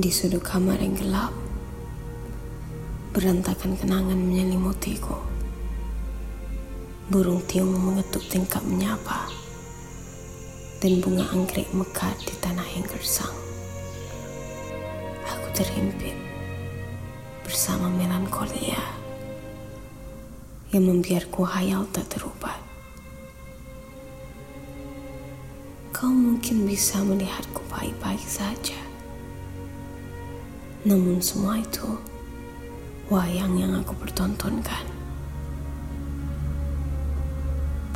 Di sudut kamar yang gelap, berantakan kenangan menyelimutiku. Burung tiung mengetuk tingkap menyapa, dan bunga anggrek mekar di tanah yang gersang. Aku terhimpit bersama melankolia yang membiarku hayal tak terubat. Kau mungkin bisa melihatku baik-baik saja. Namun semua itu wayang yang aku pertontonkan.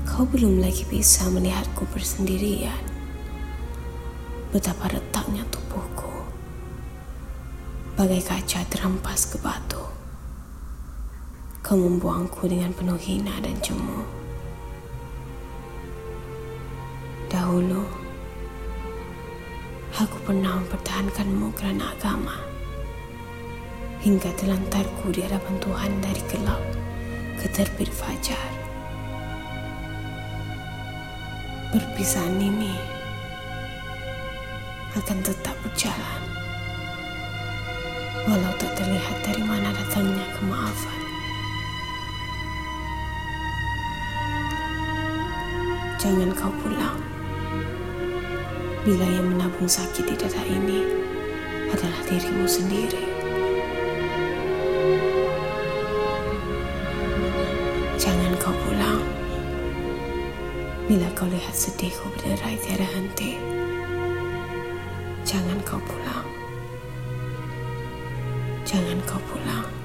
Kau belum lagi bisa melihatku bersendirian. Betapa retaknya tubuhku. Bagai kaca terampas ke batu. Kau membuangku dengan penuh hina dan cemu. Dahulu, aku pernah mempertahankanmu kerana agama hingga telantarku di hadapan Tuhan dari gelap ke terbit fajar. Perpisahan ini akan tetap berjalan, walau tak terlihat dari mana datangnya kemaafan. Jangan kau pulang bila yang menabung sakit di dada ini adalah dirimu sendiri. Bila kau lihat sedihku berderai tiada henti Jangan kau pulang. Jangan kau pulang